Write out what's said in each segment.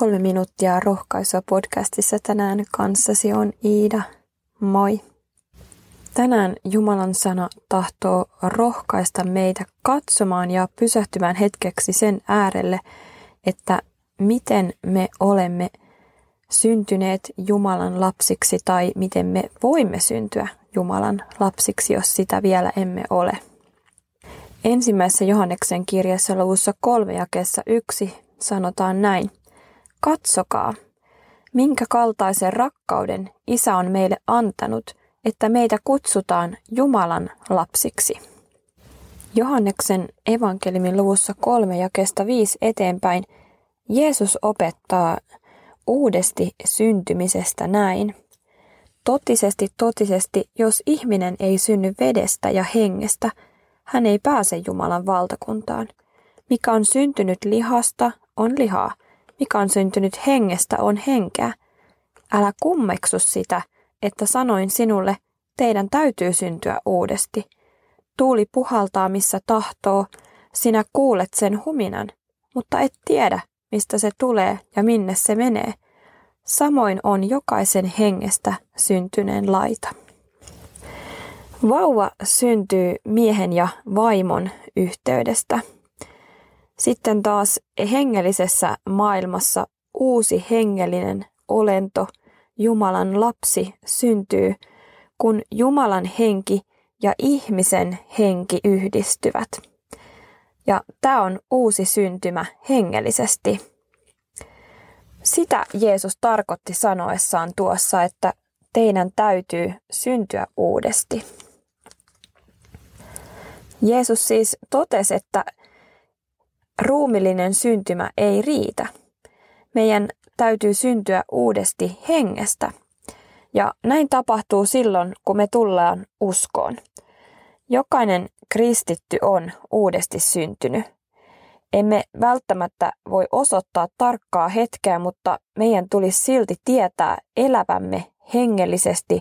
Kolme minuuttia rohkaisua podcastissa tänään kanssasi on Iida. Moi! Tänään Jumalan sana tahtoo rohkaista meitä katsomaan ja pysähtymään hetkeksi sen äärelle, että miten me olemme syntyneet Jumalan lapsiksi tai miten me voimme syntyä Jumalan lapsiksi, jos sitä vielä emme ole. Ensimmäisessä Johanneksen kirjassa luvussa kolme jakessa yksi sanotaan näin. Katsokaa, minkä kaltaisen rakkauden Isä on meille antanut, että meitä kutsutaan Jumalan lapsiksi. Johanneksen evankeliumin luvussa kolme jakesta viisi eteenpäin Jeesus opettaa uudesti syntymisestä näin. Totisesti, totisesti, jos ihminen ei synny vedestä ja hengestä, hän ei pääse Jumalan valtakuntaan. Mikä on syntynyt lihasta, on lihaa. Mikä on syntynyt hengestä, on henkeä. Älä kummeksu sitä, että sanoin sinulle, teidän täytyy syntyä uudesti. Tuuli puhaltaa missä tahtoo, sinä kuulet sen huminan, mutta et tiedä, mistä se tulee ja minne se menee. Samoin on jokaisen hengestä syntyneen laita. Vauva syntyy miehen ja vaimon yhteydestä. Sitten taas hengellisessä maailmassa uusi hengellinen olento, Jumalan lapsi, syntyy, kun Jumalan henki ja ihmisen henki yhdistyvät. Ja tämä on uusi syntymä hengellisesti. Sitä Jeesus tarkoitti sanoessaan tuossa, että teidän täytyy syntyä uudesti. Jeesus siis totesi, että ruumillinen syntymä ei riitä. Meidän täytyy syntyä uudesti hengestä. Ja näin tapahtuu silloin, kun me tullaan uskoon. Jokainen kristitty on uudesti syntynyt. Emme välttämättä voi osoittaa tarkkaa hetkeä, mutta meidän tulisi silti tietää elävämme hengellisesti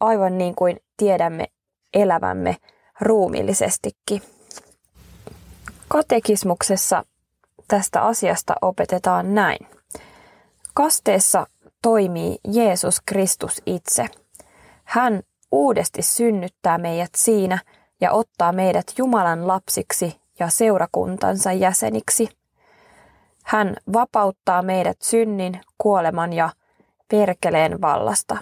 aivan niin kuin tiedämme elävämme ruumillisestikin. Katekismuksessa tästä asiasta opetetaan näin. Kasteessa toimii Jeesus Kristus itse. Hän uudesti synnyttää meidät siinä ja ottaa meidät Jumalan lapsiksi ja seurakuntansa jäseniksi. Hän vapauttaa meidät synnin, kuoleman ja perkeleen vallasta.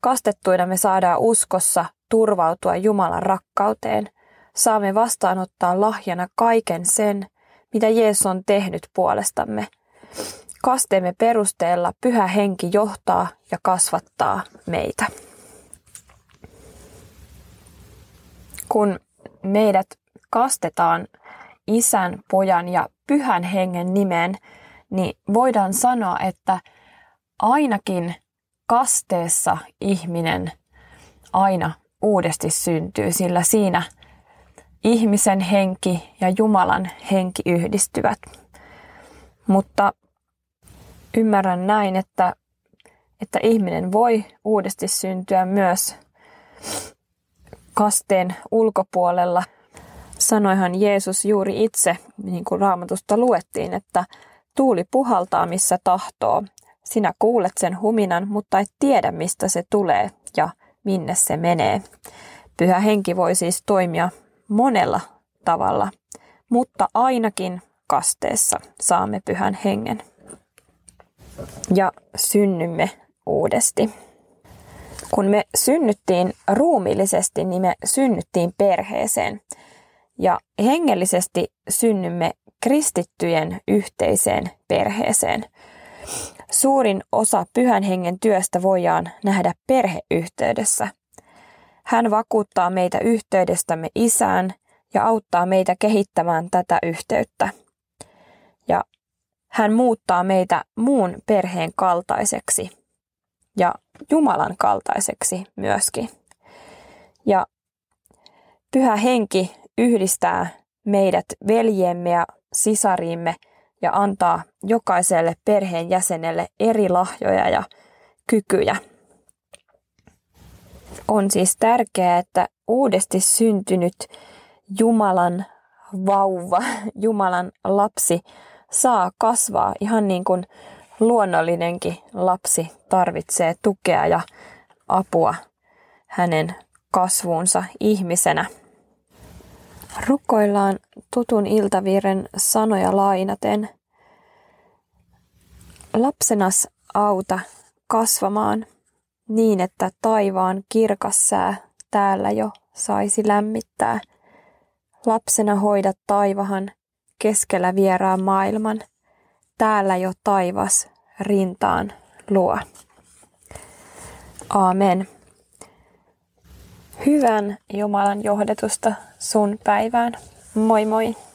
Kastettuina me saadaan uskossa turvautua Jumalan rakkauteen. Saamme vastaanottaa lahjana kaiken sen, mitä Jeesus on tehnyt puolestamme. Kasteemme perusteella pyhä henki johtaa ja kasvattaa meitä. Kun meidät kastetaan isän, pojan ja pyhän hengen nimeen, niin voidaan sanoa, että ainakin kasteessa ihminen aina uudesti syntyy, sillä siinä ihmisen henki ja Jumalan henki yhdistyvät. Mutta ymmärrän näin, että, että ihminen voi uudesti syntyä myös kasteen ulkopuolella. Sanoihan Jeesus juuri itse, niin kuin raamatusta luettiin, että tuuli puhaltaa missä tahtoo. Sinä kuulet sen huminan, mutta et tiedä mistä se tulee ja minne se menee. Pyhä henki voi siis toimia monella tavalla, mutta ainakin kasteessa saamme pyhän hengen. Ja synnymme uudesti. Kun me synnyttiin ruumillisesti, niin me synnyttiin perheeseen. Ja hengellisesti synnymme kristittyjen yhteiseen perheeseen. Suurin osa pyhän hengen työstä voidaan nähdä perheyhteydessä. Hän vakuuttaa meitä yhteydestämme isään ja auttaa meitä kehittämään tätä yhteyttä. Ja hän muuttaa meitä muun perheen kaltaiseksi ja Jumalan kaltaiseksi myöskin. Ja pyhä henki yhdistää meidät veljemme ja sisariimme ja antaa jokaiselle perheen jäsenelle eri lahjoja ja kykyjä. On siis tärkeää, että uudesti syntynyt Jumalan vauva, Jumalan lapsi saa kasvaa ihan niin kuin luonnollinenkin lapsi tarvitsee tukea ja apua hänen kasvuunsa ihmisenä. Rukoillaan tutun iltaviiren sanoja lainaten. Lapsenas auta kasvamaan niin, että taivaan kirkas sää täällä jo saisi lämmittää. Lapsena hoida taivahan keskellä vieraan maailman. Täällä jo taivas rintaan luo. Aamen. Hyvän Jumalan johdetusta sun päivään. Moi moi!